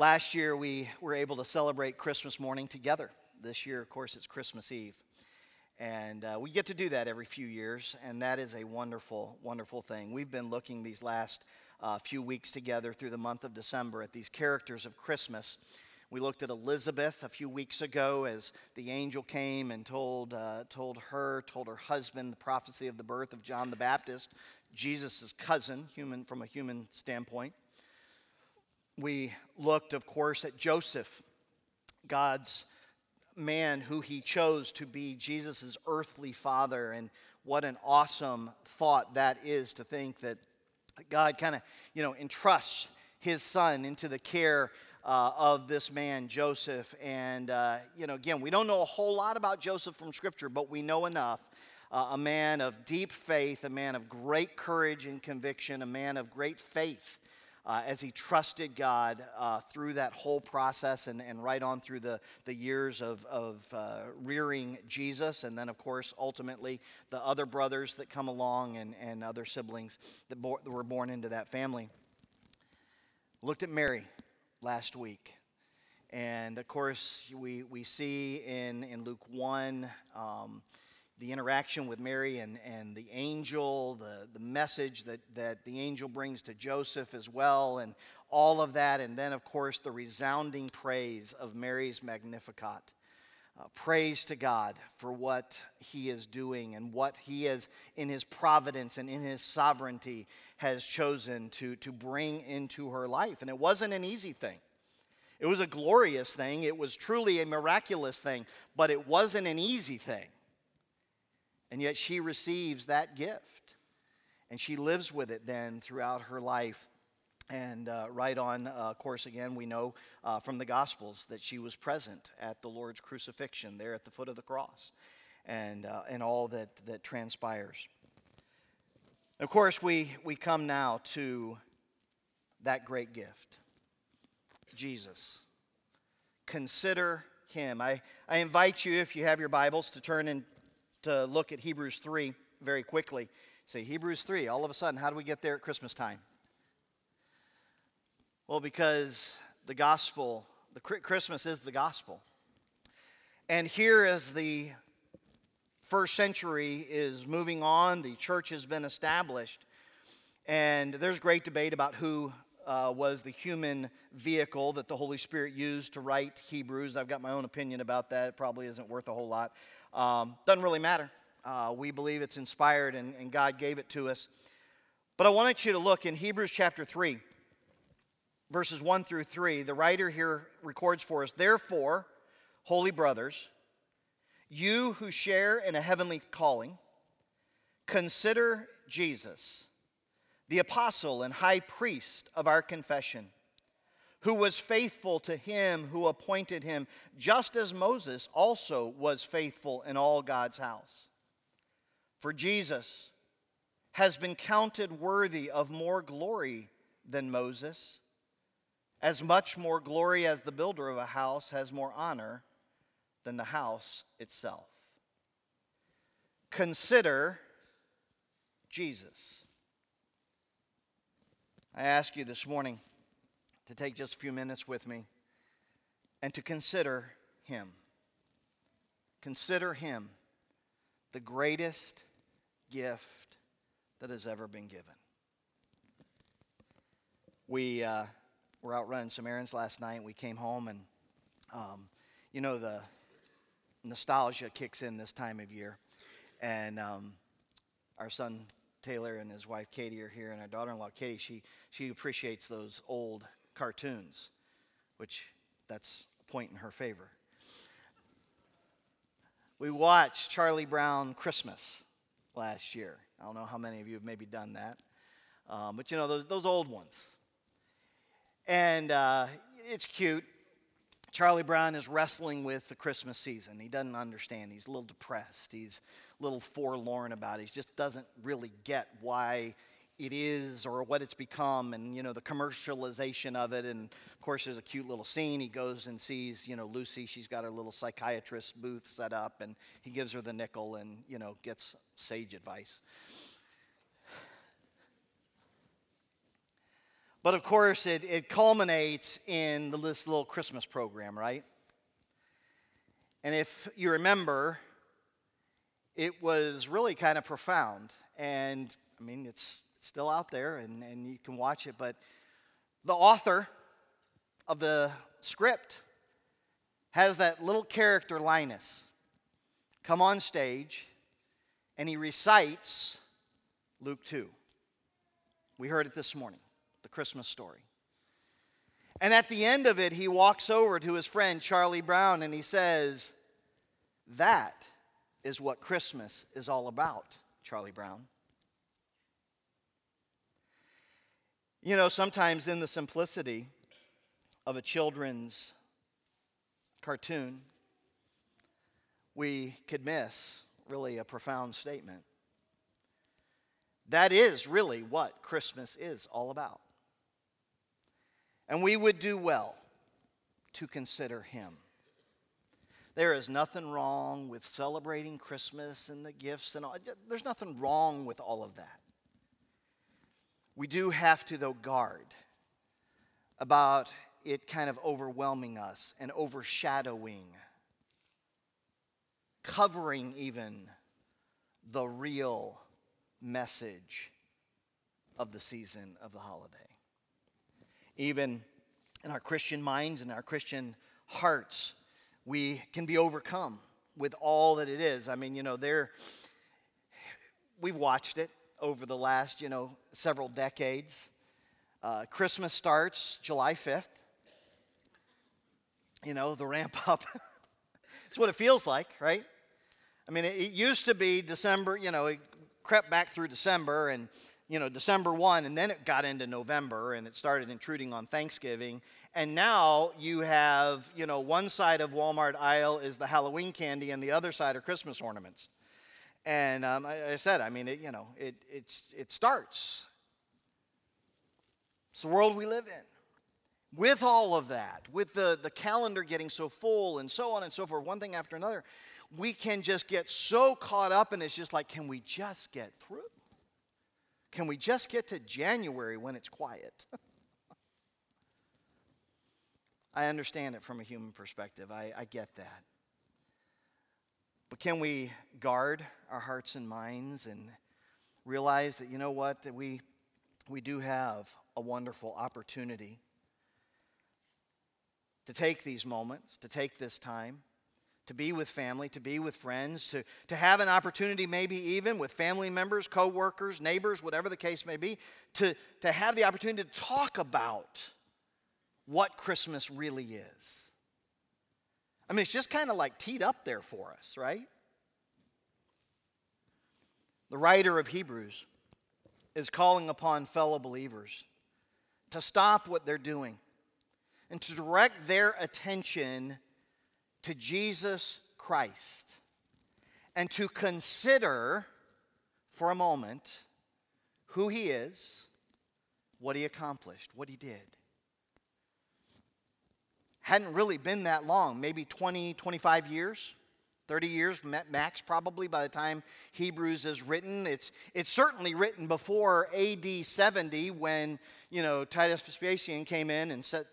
Last year, we were able to celebrate Christmas morning together. This year, of course, it's Christmas Eve. And uh, we get to do that every few years, and that is a wonderful, wonderful thing. We've been looking these last uh, few weeks together through the month of December at these characters of Christmas. We looked at Elizabeth a few weeks ago as the angel came and told, uh, told her, told her husband the prophecy of the birth of John the Baptist, Jesus' cousin, human from a human standpoint. We looked, of course, at Joseph, God's man who he chose to be Jesus' earthly father. And what an awesome thought that is to think that God kind of, you know, entrusts his son into the care uh, of this man, Joseph. And, uh, you know, again, we don't know a whole lot about Joseph from Scripture, but we know enough. Uh, a man of deep faith, a man of great courage and conviction, a man of great faith uh, as he trusted God uh, through that whole process and, and right on through the, the years of, of uh, rearing Jesus. And then, of course, ultimately, the other brothers that come along and, and other siblings that, bo- that were born into that family. Looked at Mary last week. And of course, we, we see in, in Luke 1 um, the interaction with Mary and, and the angel, the, the message that, that the angel brings to Joseph as well, and all of that. And then, of course, the resounding praise of Mary's Magnificat. Uh, praise to God for what He is doing and what He is in His providence and in His sovereignty has chosen to, to bring into her life. And it wasn't an easy thing. It was a glorious thing. It was truly a miraculous thing, but it wasn't an easy thing. And yet she receives that gift. And she lives with it then throughout her life. And uh, right on uh, course again, we know uh, from the Gospels that she was present at the Lord's crucifixion there at the foot of the cross and, uh, and all that, that transpires. Of course, we, we come now to that great gift Jesus. Consider him. I, I invite you, if you have your Bibles, to turn in to look at Hebrews 3 very quickly. Say, Hebrews 3, all of a sudden, how do we get there at Christmas time? Well, because the gospel, the Christmas is the gospel. And here, as the first century is moving on, the church has been established, and there's great debate about who uh, was the human vehicle that the Holy Spirit used to write Hebrews. I've got my own opinion about that. It probably isn't worth a whole lot. Um, doesn't really matter. Uh, we believe it's inspired and, and God gave it to us. But I wanted you to look in Hebrews chapter 3, verses 1 through 3. The writer here records for us Therefore, holy brothers, you who share in a heavenly calling, consider Jesus, the apostle and high priest of our confession who was faithful to him who appointed him, just as Moses also was faithful in all God's house. For Jesus has been counted worthy of more glory than Moses, as much more glory as the builder of a house has more honor than the house itself. Consider Jesus. I ask you this morning to take just a few minutes with me and to consider Him. Consider Him the greatest gift that has ever been given. We uh, were out running some errands last night. We came home, and um, you know, the nostalgia kicks in this time of year. And um, our son Taylor and his wife Katie are here, and our daughter in law Katie, she, she appreciates those old cartoons, which that's a point in her favor. We watched Charlie Brown Christmas last year. I don't know how many of you have maybe done that, um, but you know, those, those old ones. And uh, it's cute. Charlie Brown is wrestling with the Christmas season. He doesn't understand. He's a little depressed. He's a little forlorn about it. He just doesn't really get why it is or what it's become and you know the commercialization of it and of course there's a cute little scene he goes and sees you know lucy she's got her little psychiatrist booth set up and he gives her the nickel and you know gets sage advice But of course, it, it culminates in this little Christmas program, right? And if you remember, it was really kind of profound. And I mean, it's still out there and, and you can watch it. But the author of the script has that little character, Linus, come on stage and he recites Luke 2. We heard it this morning, the Christmas story. And at the end of it, he walks over to his friend Charlie Brown and he says, That is what Christmas is all about, Charlie Brown. You know, sometimes in the simplicity of a children's cartoon, we could miss really a profound statement. That is really what Christmas is all about. And we would do well to consider Him. There is nothing wrong with celebrating Christmas and the gifts and all. There's nothing wrong with all of that. We do have to, though, guard about it kind of overwhelming us and overshadowing, covering even the real message of the season of the holiday. Even in our Christian minds and our Christian hearts, we can be overcome with all that it is. I mean, you know, there we've watched it over the last, you know, several decades. Uh, Christmas starts July 5th. You know, the ramp up. it's what it feels like, right? I mean, it, it used to be December, you know, it crept back through December and, you know, December 1, and then it got into November and it started intruding on Thanksgiving. And now you have, you know, one side of Walmart aisle is the Halloween candy and the other side are Christmas ornaments. And um, I, I, said, I mean, it, you know, it, it's, it starts. It's the world we live in. With all of that, with the, the calendar getting so full and so on and so forth, one thing after another, we can just get so caught up and it's just like, can we just get through? Can we just get to January when it's quiet? I understand it from a human perspective. I, I get that. But can we guard our hearts and minds and realize that, you know what, that we, we do have a wonderful opportunity to take these moments, to take this time, to be with family, to be with friends, to, to have an opportunity, maybe even with family members, co workers, neighbors, whatever the case may be, to, to have the opportunity to talk about what Christmas really is. I mean, it's just kind of like teed up there for us, right? The writer of Hebrews is calling upon fellow believers to stop what they're doing and to direct their attention to Jesus Christ and to consider for a moment who he is, what he accomplished, what he did hadn't really been that long, maybe 20, 25 years. 30 years max probably by the time hebrews is written it's, it's certainly written before ad 70 when you know titus vespasian came in and set,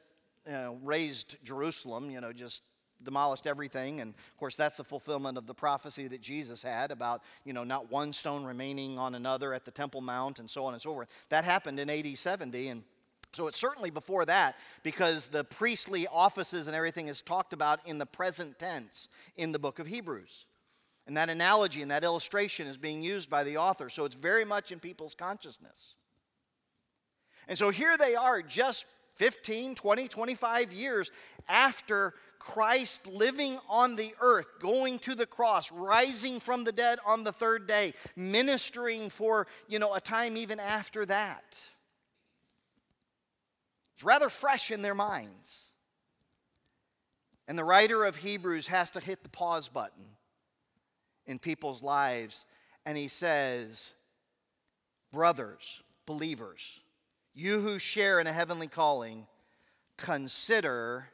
you know, razed jerusalem you know just demolished everything and of course that's the fulfillment of the prophecy that jesus had about you know not one stone remaining on another at the temple mount and so on and so forth that happened in ad 70 and so it's certainly before that because the priestly offices and everything is talked about in the present tense in the book of Hebrews. And that analogy and that illustration is being used by the author. So it's very much in people's consciousness. And so here they are, just 15, 20, 25 years after Christ living on the earth, going to the cross, rising from the dead on the third day, ministering for, you know, a time even after that. It's rather fresh in their minds. And the writer of Hebrews has to hit the pause button in people's lives. And he says, Brothers, believers, you who share in a heavenly calling, consider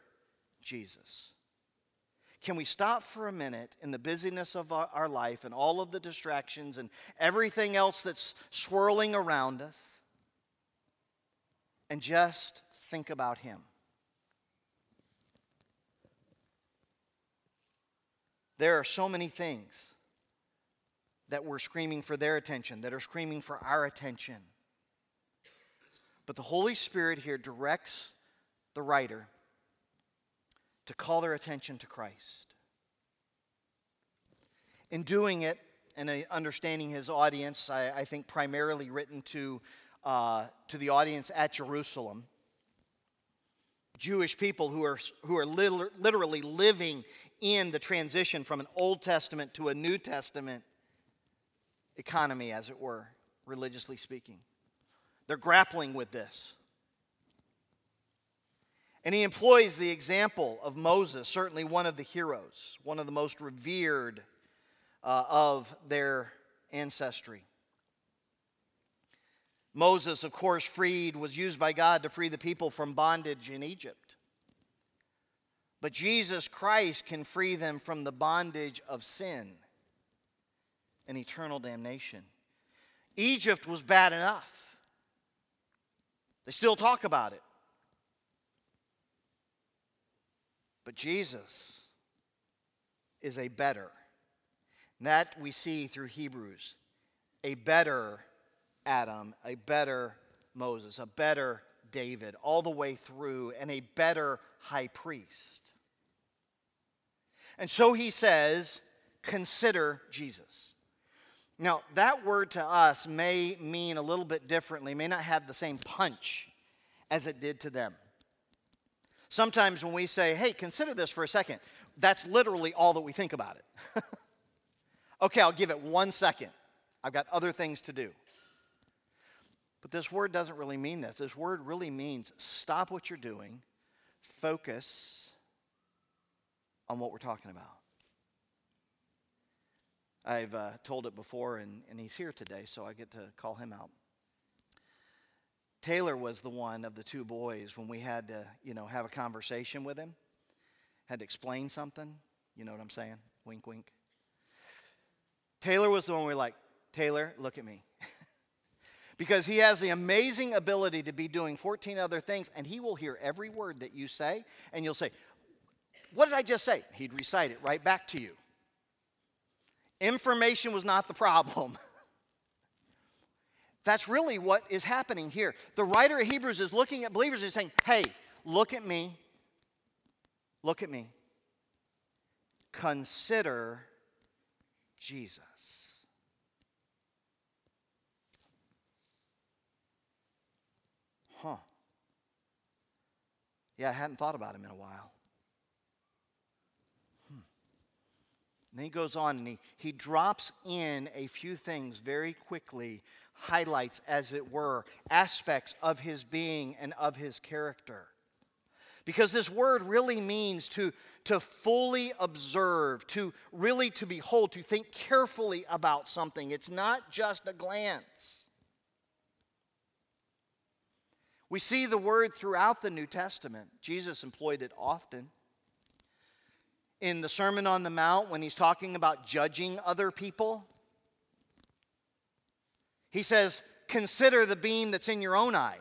Jesus. Can we stop for a minute in the busyness of our life and all of the distractions and everything else that's swirling around us? and just think about Him. There are so many things that we're screaming for their attention, that are screaming for our attention. But the Holy Spirit here directs the writer to call their attention to Christ. In doing it and understanding his audience, I, I think primarily written to, uh, to the audience at Jerusalem, Jewish people who are, who are literally living in the transition from an Old Testament to a New Testament economy, as it were, religiously speaking. They're grappling with this. And he employs the example of Moses, certainly one of the heroes, one of the most revered uh, of their ancestry. Moses, of course, freed, was used by God to free the people from bondage in Egypt. But Jesus Christ can free them from the bondage of sin and eternal damnation. Egypt was bad enough. They still talk about it. But Jesus is a better. And that we see through Hebrews. A better Adam, a better Moses, a better David, all the way through, and a better high priest. And so he says, consider Jesus. Now, that word to us may mean a little bit differently, may not have the same punch as it did to them. Sometimes when we say, hey, consider this for a second, that's literally all that we think about it. okay, I'll give it one second. I've got other things to do. But this word doesn't really mean this. This word really means stop what you're doing, focus on what we're talking about. I've uh, told it before, and, and he's here today, so I get to call him out. Taylor was the one of the two boys when we had to, you know, have a conversation with him, had to explain something. You know what I'm saying? Wink, wink. Taylor was the one we were like, Taylor, look at me. Because he has the amazing ability to be doing 14 other things, and he will hear every word that you say, and you'll say, What did I just say? He'd recite it right back to you. Information was not the problem. That's really what is happening here. The writer of Hebrews is looking at believers and saying, hey, look at me. Look at me. Consider Jesus. Huh. Yeah, I hadn't thought about him in a while. Hmm. And then he goes on and he, he drops in a few things very quickly, highlights, as it were, aspects of his being and of his character. Because this word really means to, to fully observe, to really to behold, to think carefully about something. It's not just a glance. We see the word throughout the New Testament. Jesus employed it often in the Sermon on the Mount when he's talking about judging other people. He says, Consider the beam that's in your own eye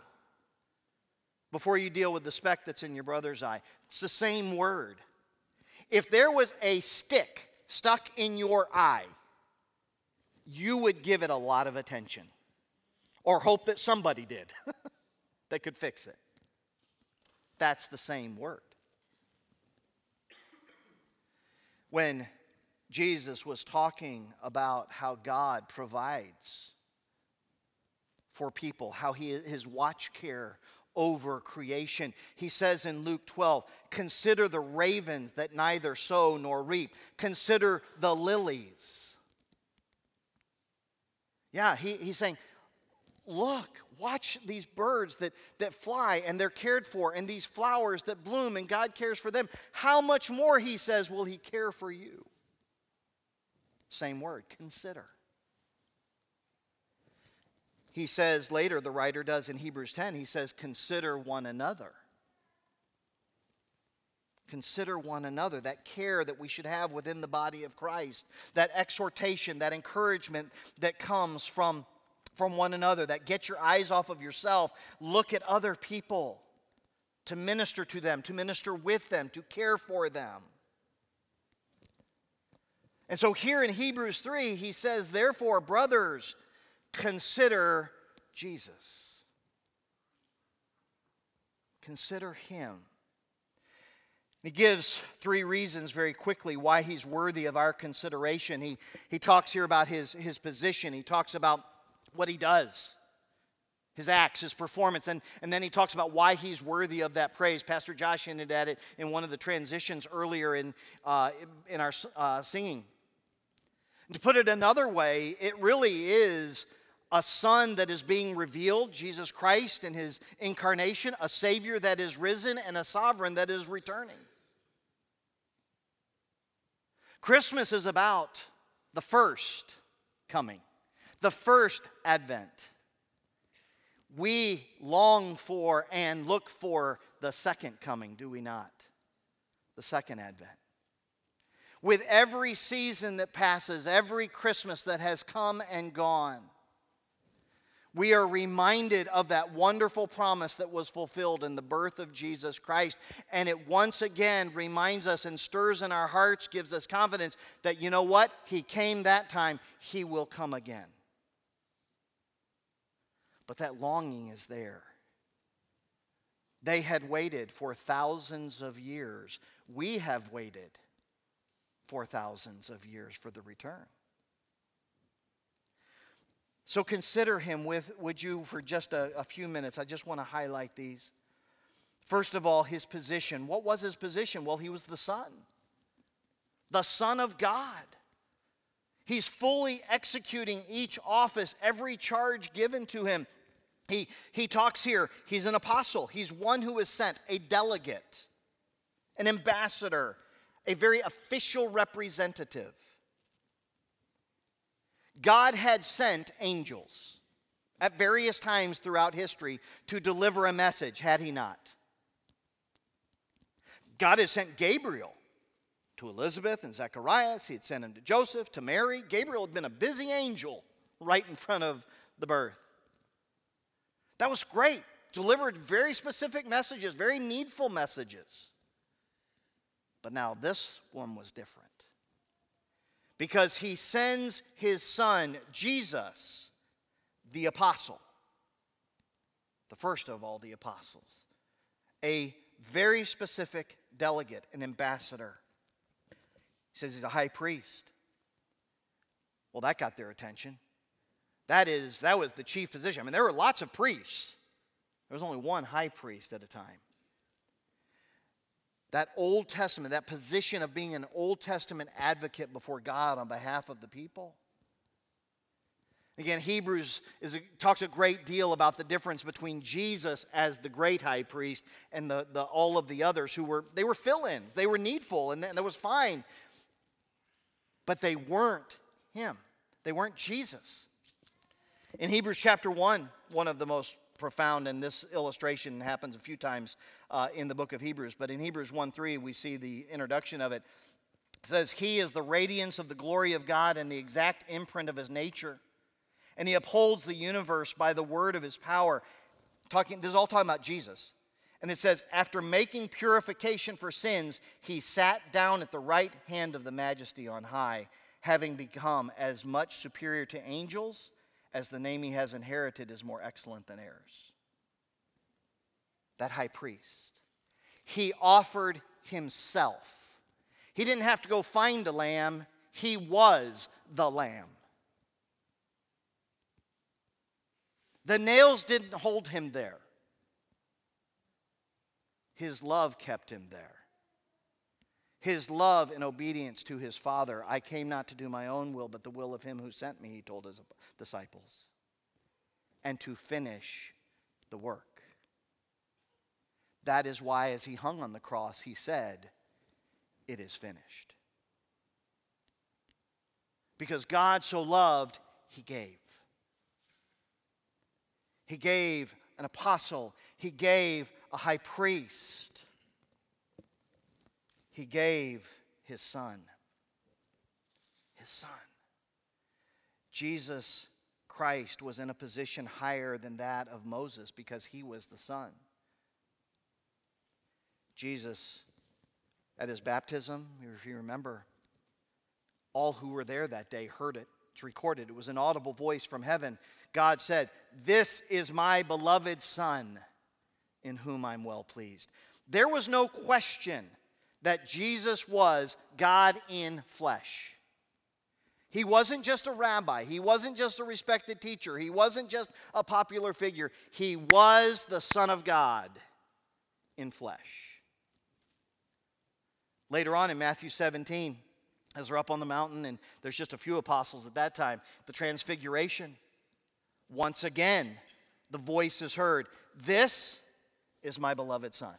before you deal with the speck that's in your brother's eye. It's the same word. If there was a stick stuck in your eye, you would give it a lot of attention or hope that somebody did that could fix it. That's the same word. when Jesus was talking about how God provides for people, how he, his watch care over creation. He says in Luke 12, Consider the ravens that neither sow nor reap, consider the lilies. Yeah, he, he's saying, Look, watch these birds that, that fly and they're cared for, and these flowers that bloom and God cares for them. How much more, he says, will he care for you? Same word, consider. He says later, the writer does in Hebrews 10, he says, consider one another. Consider one another, that care that we should have within the body of Christ, that exhortation, that encouragement that comes from from one another, that get your eyes off of yourself, look at other people, to minister to them, to minister with them, to care for them. And so here in Hebrews 3, he says, Therefore, brothers, consider Jesus. Consider him. He gives three reasons very quickly why he's worthy of our consideration. He, he talks here about his, his position, he talks about what he does, his acts, his performance, and, and then he talks about why he's worthy of that praise. Pastor Josh hinted at it in one of the transitions earlier in, uh, in our uh, singing. To put it another way, it really is a son that is being revealed, Jesus Christ in his incarnation, a Savior that is risen, and a sovereign that is returning. Christmas is about the first coming, the first advent. We long for and look for the second coming, do we not? The second advent. With every season that passes, every Christmas that has come and gone, we are reminded of that wonderful promise that was fulfilled in the birth of Jesus Christ. And it once again reminds us and stirs in our hearts, gives us confidence that, you know what? He came that time, He will come again. But that longing is there. They had waited for thousands of years. We have waited for thousands of years for the return. So consider him with, would you, for just a, a few minutes? I just want to highlight these. First of all, his position. What was his position? Well, he was the Son, the Son of God. He's fully executing each office, every charge given to him. He, he talks here, he's an apostle, he's one who is sent, a delegate, an ambassador, a very official representative. God had sent angels at various times throughout history to deliver a message, had he not? God has sent Gabriel to Elizabeth and Zacharias. He had sent him to Joseph, to Mary. Gabriel had been a busy angel right in front of the birth. That was great. Delivered very specific messages, very needful messages. But now this one was different because he sends his son, Jesus, the apostle, the first of all the apostles, a very specific delegate, an ambassador. He says he's a high priest. Well, that got their attention. That is, that was the chief position. I mean, there were lots of priests. There was only one high priest at a time that Old Testament, that position of being an Old Testament advocate before God on behalf of the people. Again, Hebrews is, talks a great deal about the difference between Jesus as the great high priest and the, the, all of the others who were, they were fill-ins. They were needful and that was fine. But they weren't him. They weren't Jesus. In Hebrews chapter 1, one of the most profound, and this illustration happens a few times uh, in the book of Hebrews. But in Hebrews 1 3, we see the introduction of it. It says, He is the radiance of the glory of God and the exact imprint of his nature. And he upholds the universe by the word of his power. Talking, this is all talking about Jesus. And it says, After making purification for sins, he sat down at the right hand of the majesty on high, having become as much superior to angels as the name he has inherited is more excellent than heirs. That high priest. He offered himself. He didn't have to go find a lamb, he was the lamb. The nails didn't hold him there, his love kept him there his love and obedience to his Father. I came not to do my own will, but the will of him who sent me, he told his disciples, and to finish the work. That is why, as he hung on the cross, he said, It is finished. Because God so loved, he gave. He gave an apostle, he gave a high priest he gave his son. His son. Jesus Christ was in a position higher than that of Moses because he was the Son. Jesus, at his baptism, if you remember, all who were there that day heard it. It's recorded. It was an audible voice from heaven. God said, This is my beloved Son, in whom I'm well pleased. There was no question that Jesus was God in flesh. He wasn't just a rabbi. He wasn't just a respected teacher. He wasn't just a popular figure. He was the Son of God in flesh. Later on in Matthew 17, as they're up on the mountain, and there's just a few apostles at that time, the transfiguration. Once again, the voice is heard This is my beloved Son,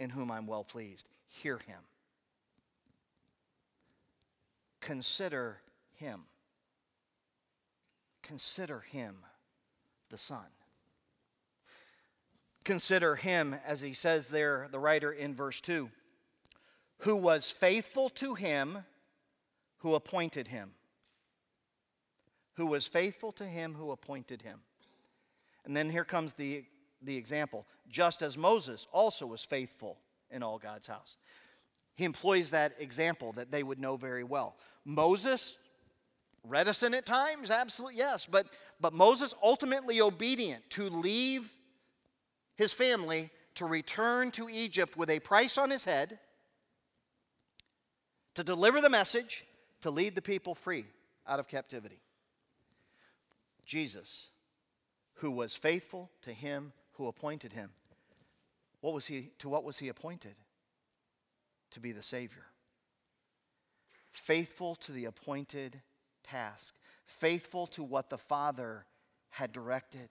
in whom I'm well pleased. Hear him. Consider him. Consider him the Son. Consider him, as he says there, the writer in verse 2 who was faithful to him who appointed him. Who was faithful to him who appointed him. And then here comes the, the example. Just as Moses also was faithful in all God's house. He employs that example that they would know very well. Moses, reticent at times, absolutely yes, but, but Moses ultimately obedient to leave his family to return to Egypt with a price on his head to deliver the message, to lead the people free out of captivity. Jesus, who was faithful to him who appointed him. What was he to what was he appointed? To be the savior. Faithful to the appointed task, faithful to what the Father had directed.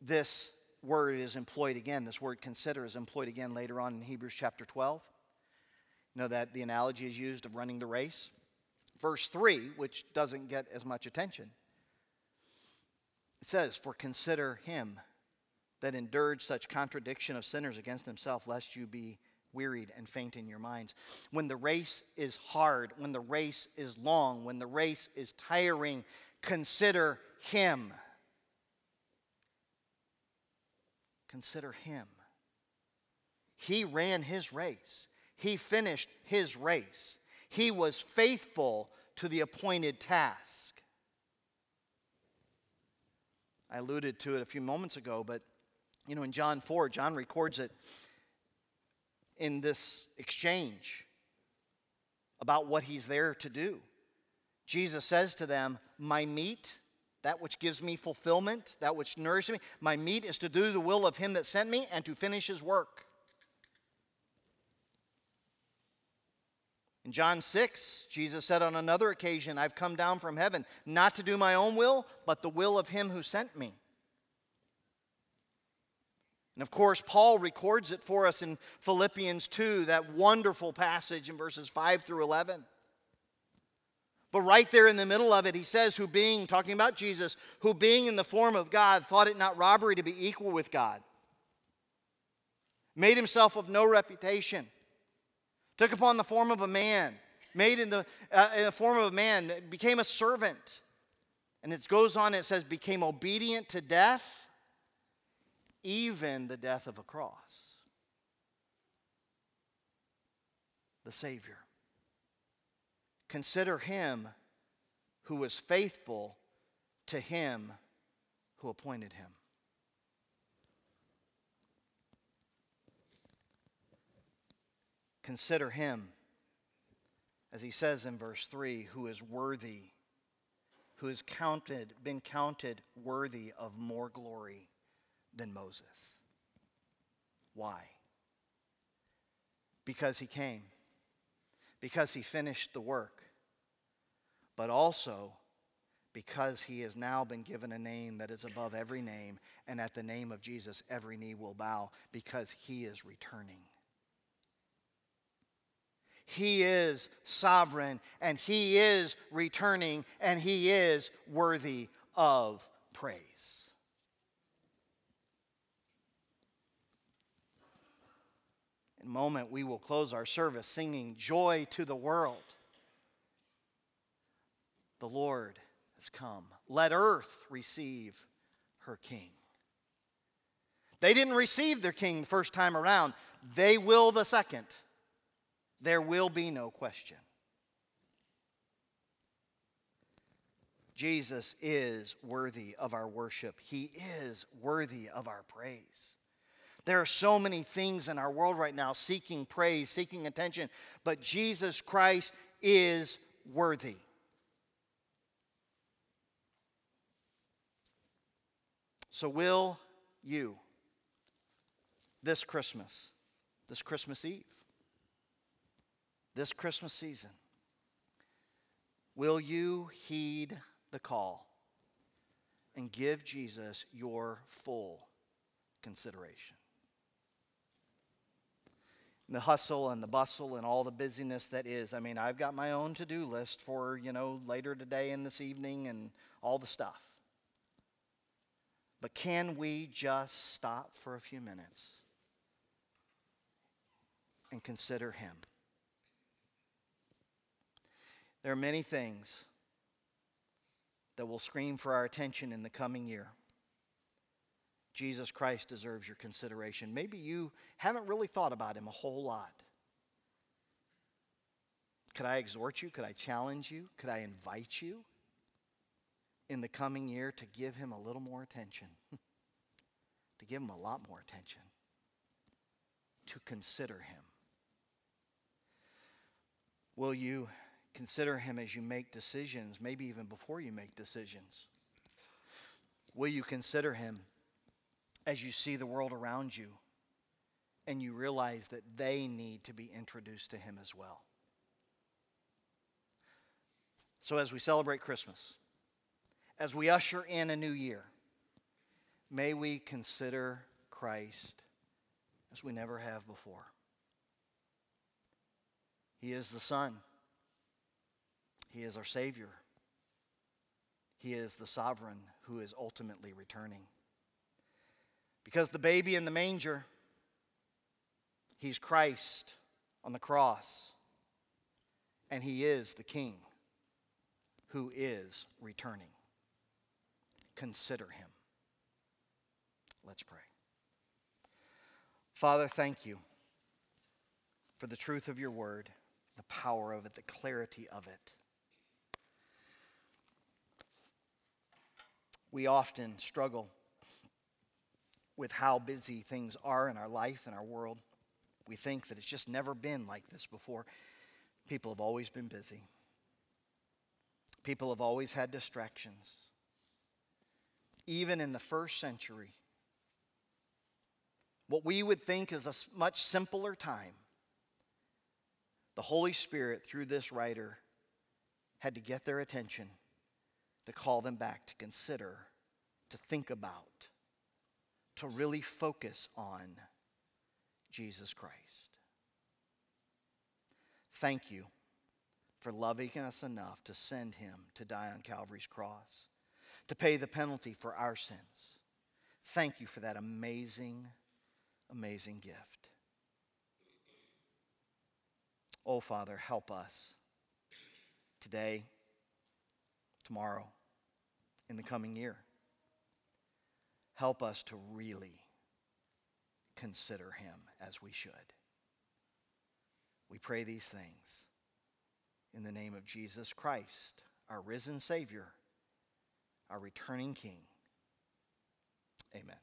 This word is employed again, this word consider is employed again later on in Hebrews chapter 12. You know that the analogy is used of running the race. Verse 3, which doesn't get as much attention, it says, For consider him that endured such contradiction of sinners against himself, lest you be wearied and faint in your minds. When the race is hard, when the race is long, when the race is tiring, consider him. Consider him. He ran his race. He finished his race. He was faithful to the appointed task. I alluded to it a few moments ago, but you know, in John 4, John records it in this exchange about what he's there to do. Jesus says to them, My meat, that which gives me fulfillment, that which nourishes me, my meat is to do the will of him that sent me and to finish his work. In John 6, Jesus said on another occasion, I've come down from heaven not to do my own will, but the will of him who sent me. And of course, Paul records it for us in Philippians 2, that wonderful passage in verses 5 through 11. But right there in the middle of it, he says, Who being, talking about Jesus, who being in the form of God, thought it not robbery to be equal with God, made himself of no reputation took upon the form of a man, made in the, uh, in the form of a man, became a servant. And it goes on, it says, became obedient to death, even the death of a cross. The Savior. Consider him who was faithful to him who appointed him. Consider him, as he says in verse 3, who is worthy, who has counted, been counted worthy of more glory than Moses. Why? Because he came, because he finished the work, but also because he has now been given a name that is above every name, and at the name of Jesus, every knee will bow because he is returning. He is sovereign and He is returning and He is worthy of praise. In a moment, we will close our service singing Joy to the World. The Lord has come. Let earth receive her king. They didn't receive their king the first time around, they will the second. There will be no question. Jesus is worthy of our worship. He is worthy of our praise. There are so many things in our world right now seeking praise, seeking attention, but Jesus Christ is worthy. So, will you this Christmas, this Christmas Eve, this Christmas season, will you heed the call and give Jesus your full consideration? The hustle and the bustle and all the busyness that is. I mean, I've got my own to do list for, you know, later today and this evening and all the stuff. But can we just stop for a few minutes and consider Him? There are many things that will scream for our attention in the coming year. Jesus Christ deserves your consideration. Maybe you haven't really thought about him a whole lot. Could I exhort you? Could I challenge you? Could I invite you in the coming year to give him a little more attention? to give him a lot more attention. To consider him. Will you consider him as you make decisions, maybe even before you make decisions? Will you consider him as you see the world around you and you realize that they need to be introduced to Him as well. So, as we celebrate Christmas, as we usher in a new year, may we consider Christ as we never have before. He is the Son, He is our Savior, He is the sovereign who is ultimately returning. Because the baby in the manger, he's Christ on the cross, and he is the king who is returning. Consider him. Let's pray. Father, thank you for the truth of your word, the power of it, the clarity of it. We often struggle with how busy things are in our life and our world. We think that it's just never been like this before. People have always been busy, people have always had distractions. Even in the first century, what we would think is a much simpler time, the Holy Spirit, through this writer, had to get their attention to call them back to consider, to think about to really focus on Jesus Christ. Thank you for loving us enough to send him to die on Calvary's cross, to pay the penalty for our sins. Thank you for that amazing, amazing gift. Oh, Father, help us today, tomorrow, in the coming year help us to really consider him as we should. We pray these things in the name of Jesus Christ, our risen Savior, our returning King. Amen.